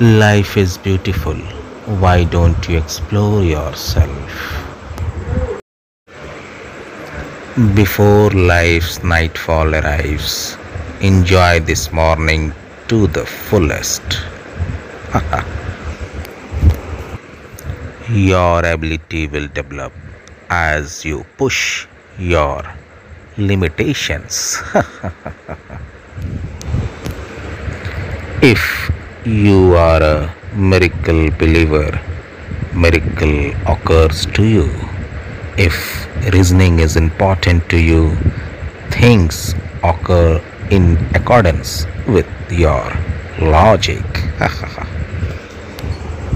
Life is beautiful. Why don't you explore yourself? Before life's nightfall arrives, enjoy this morning to the fullest. your ability will develop as you push your limitations. if you are a miracle believer, miracle occurs to you. If reasoning is important to you, things occur in accordance with your logic.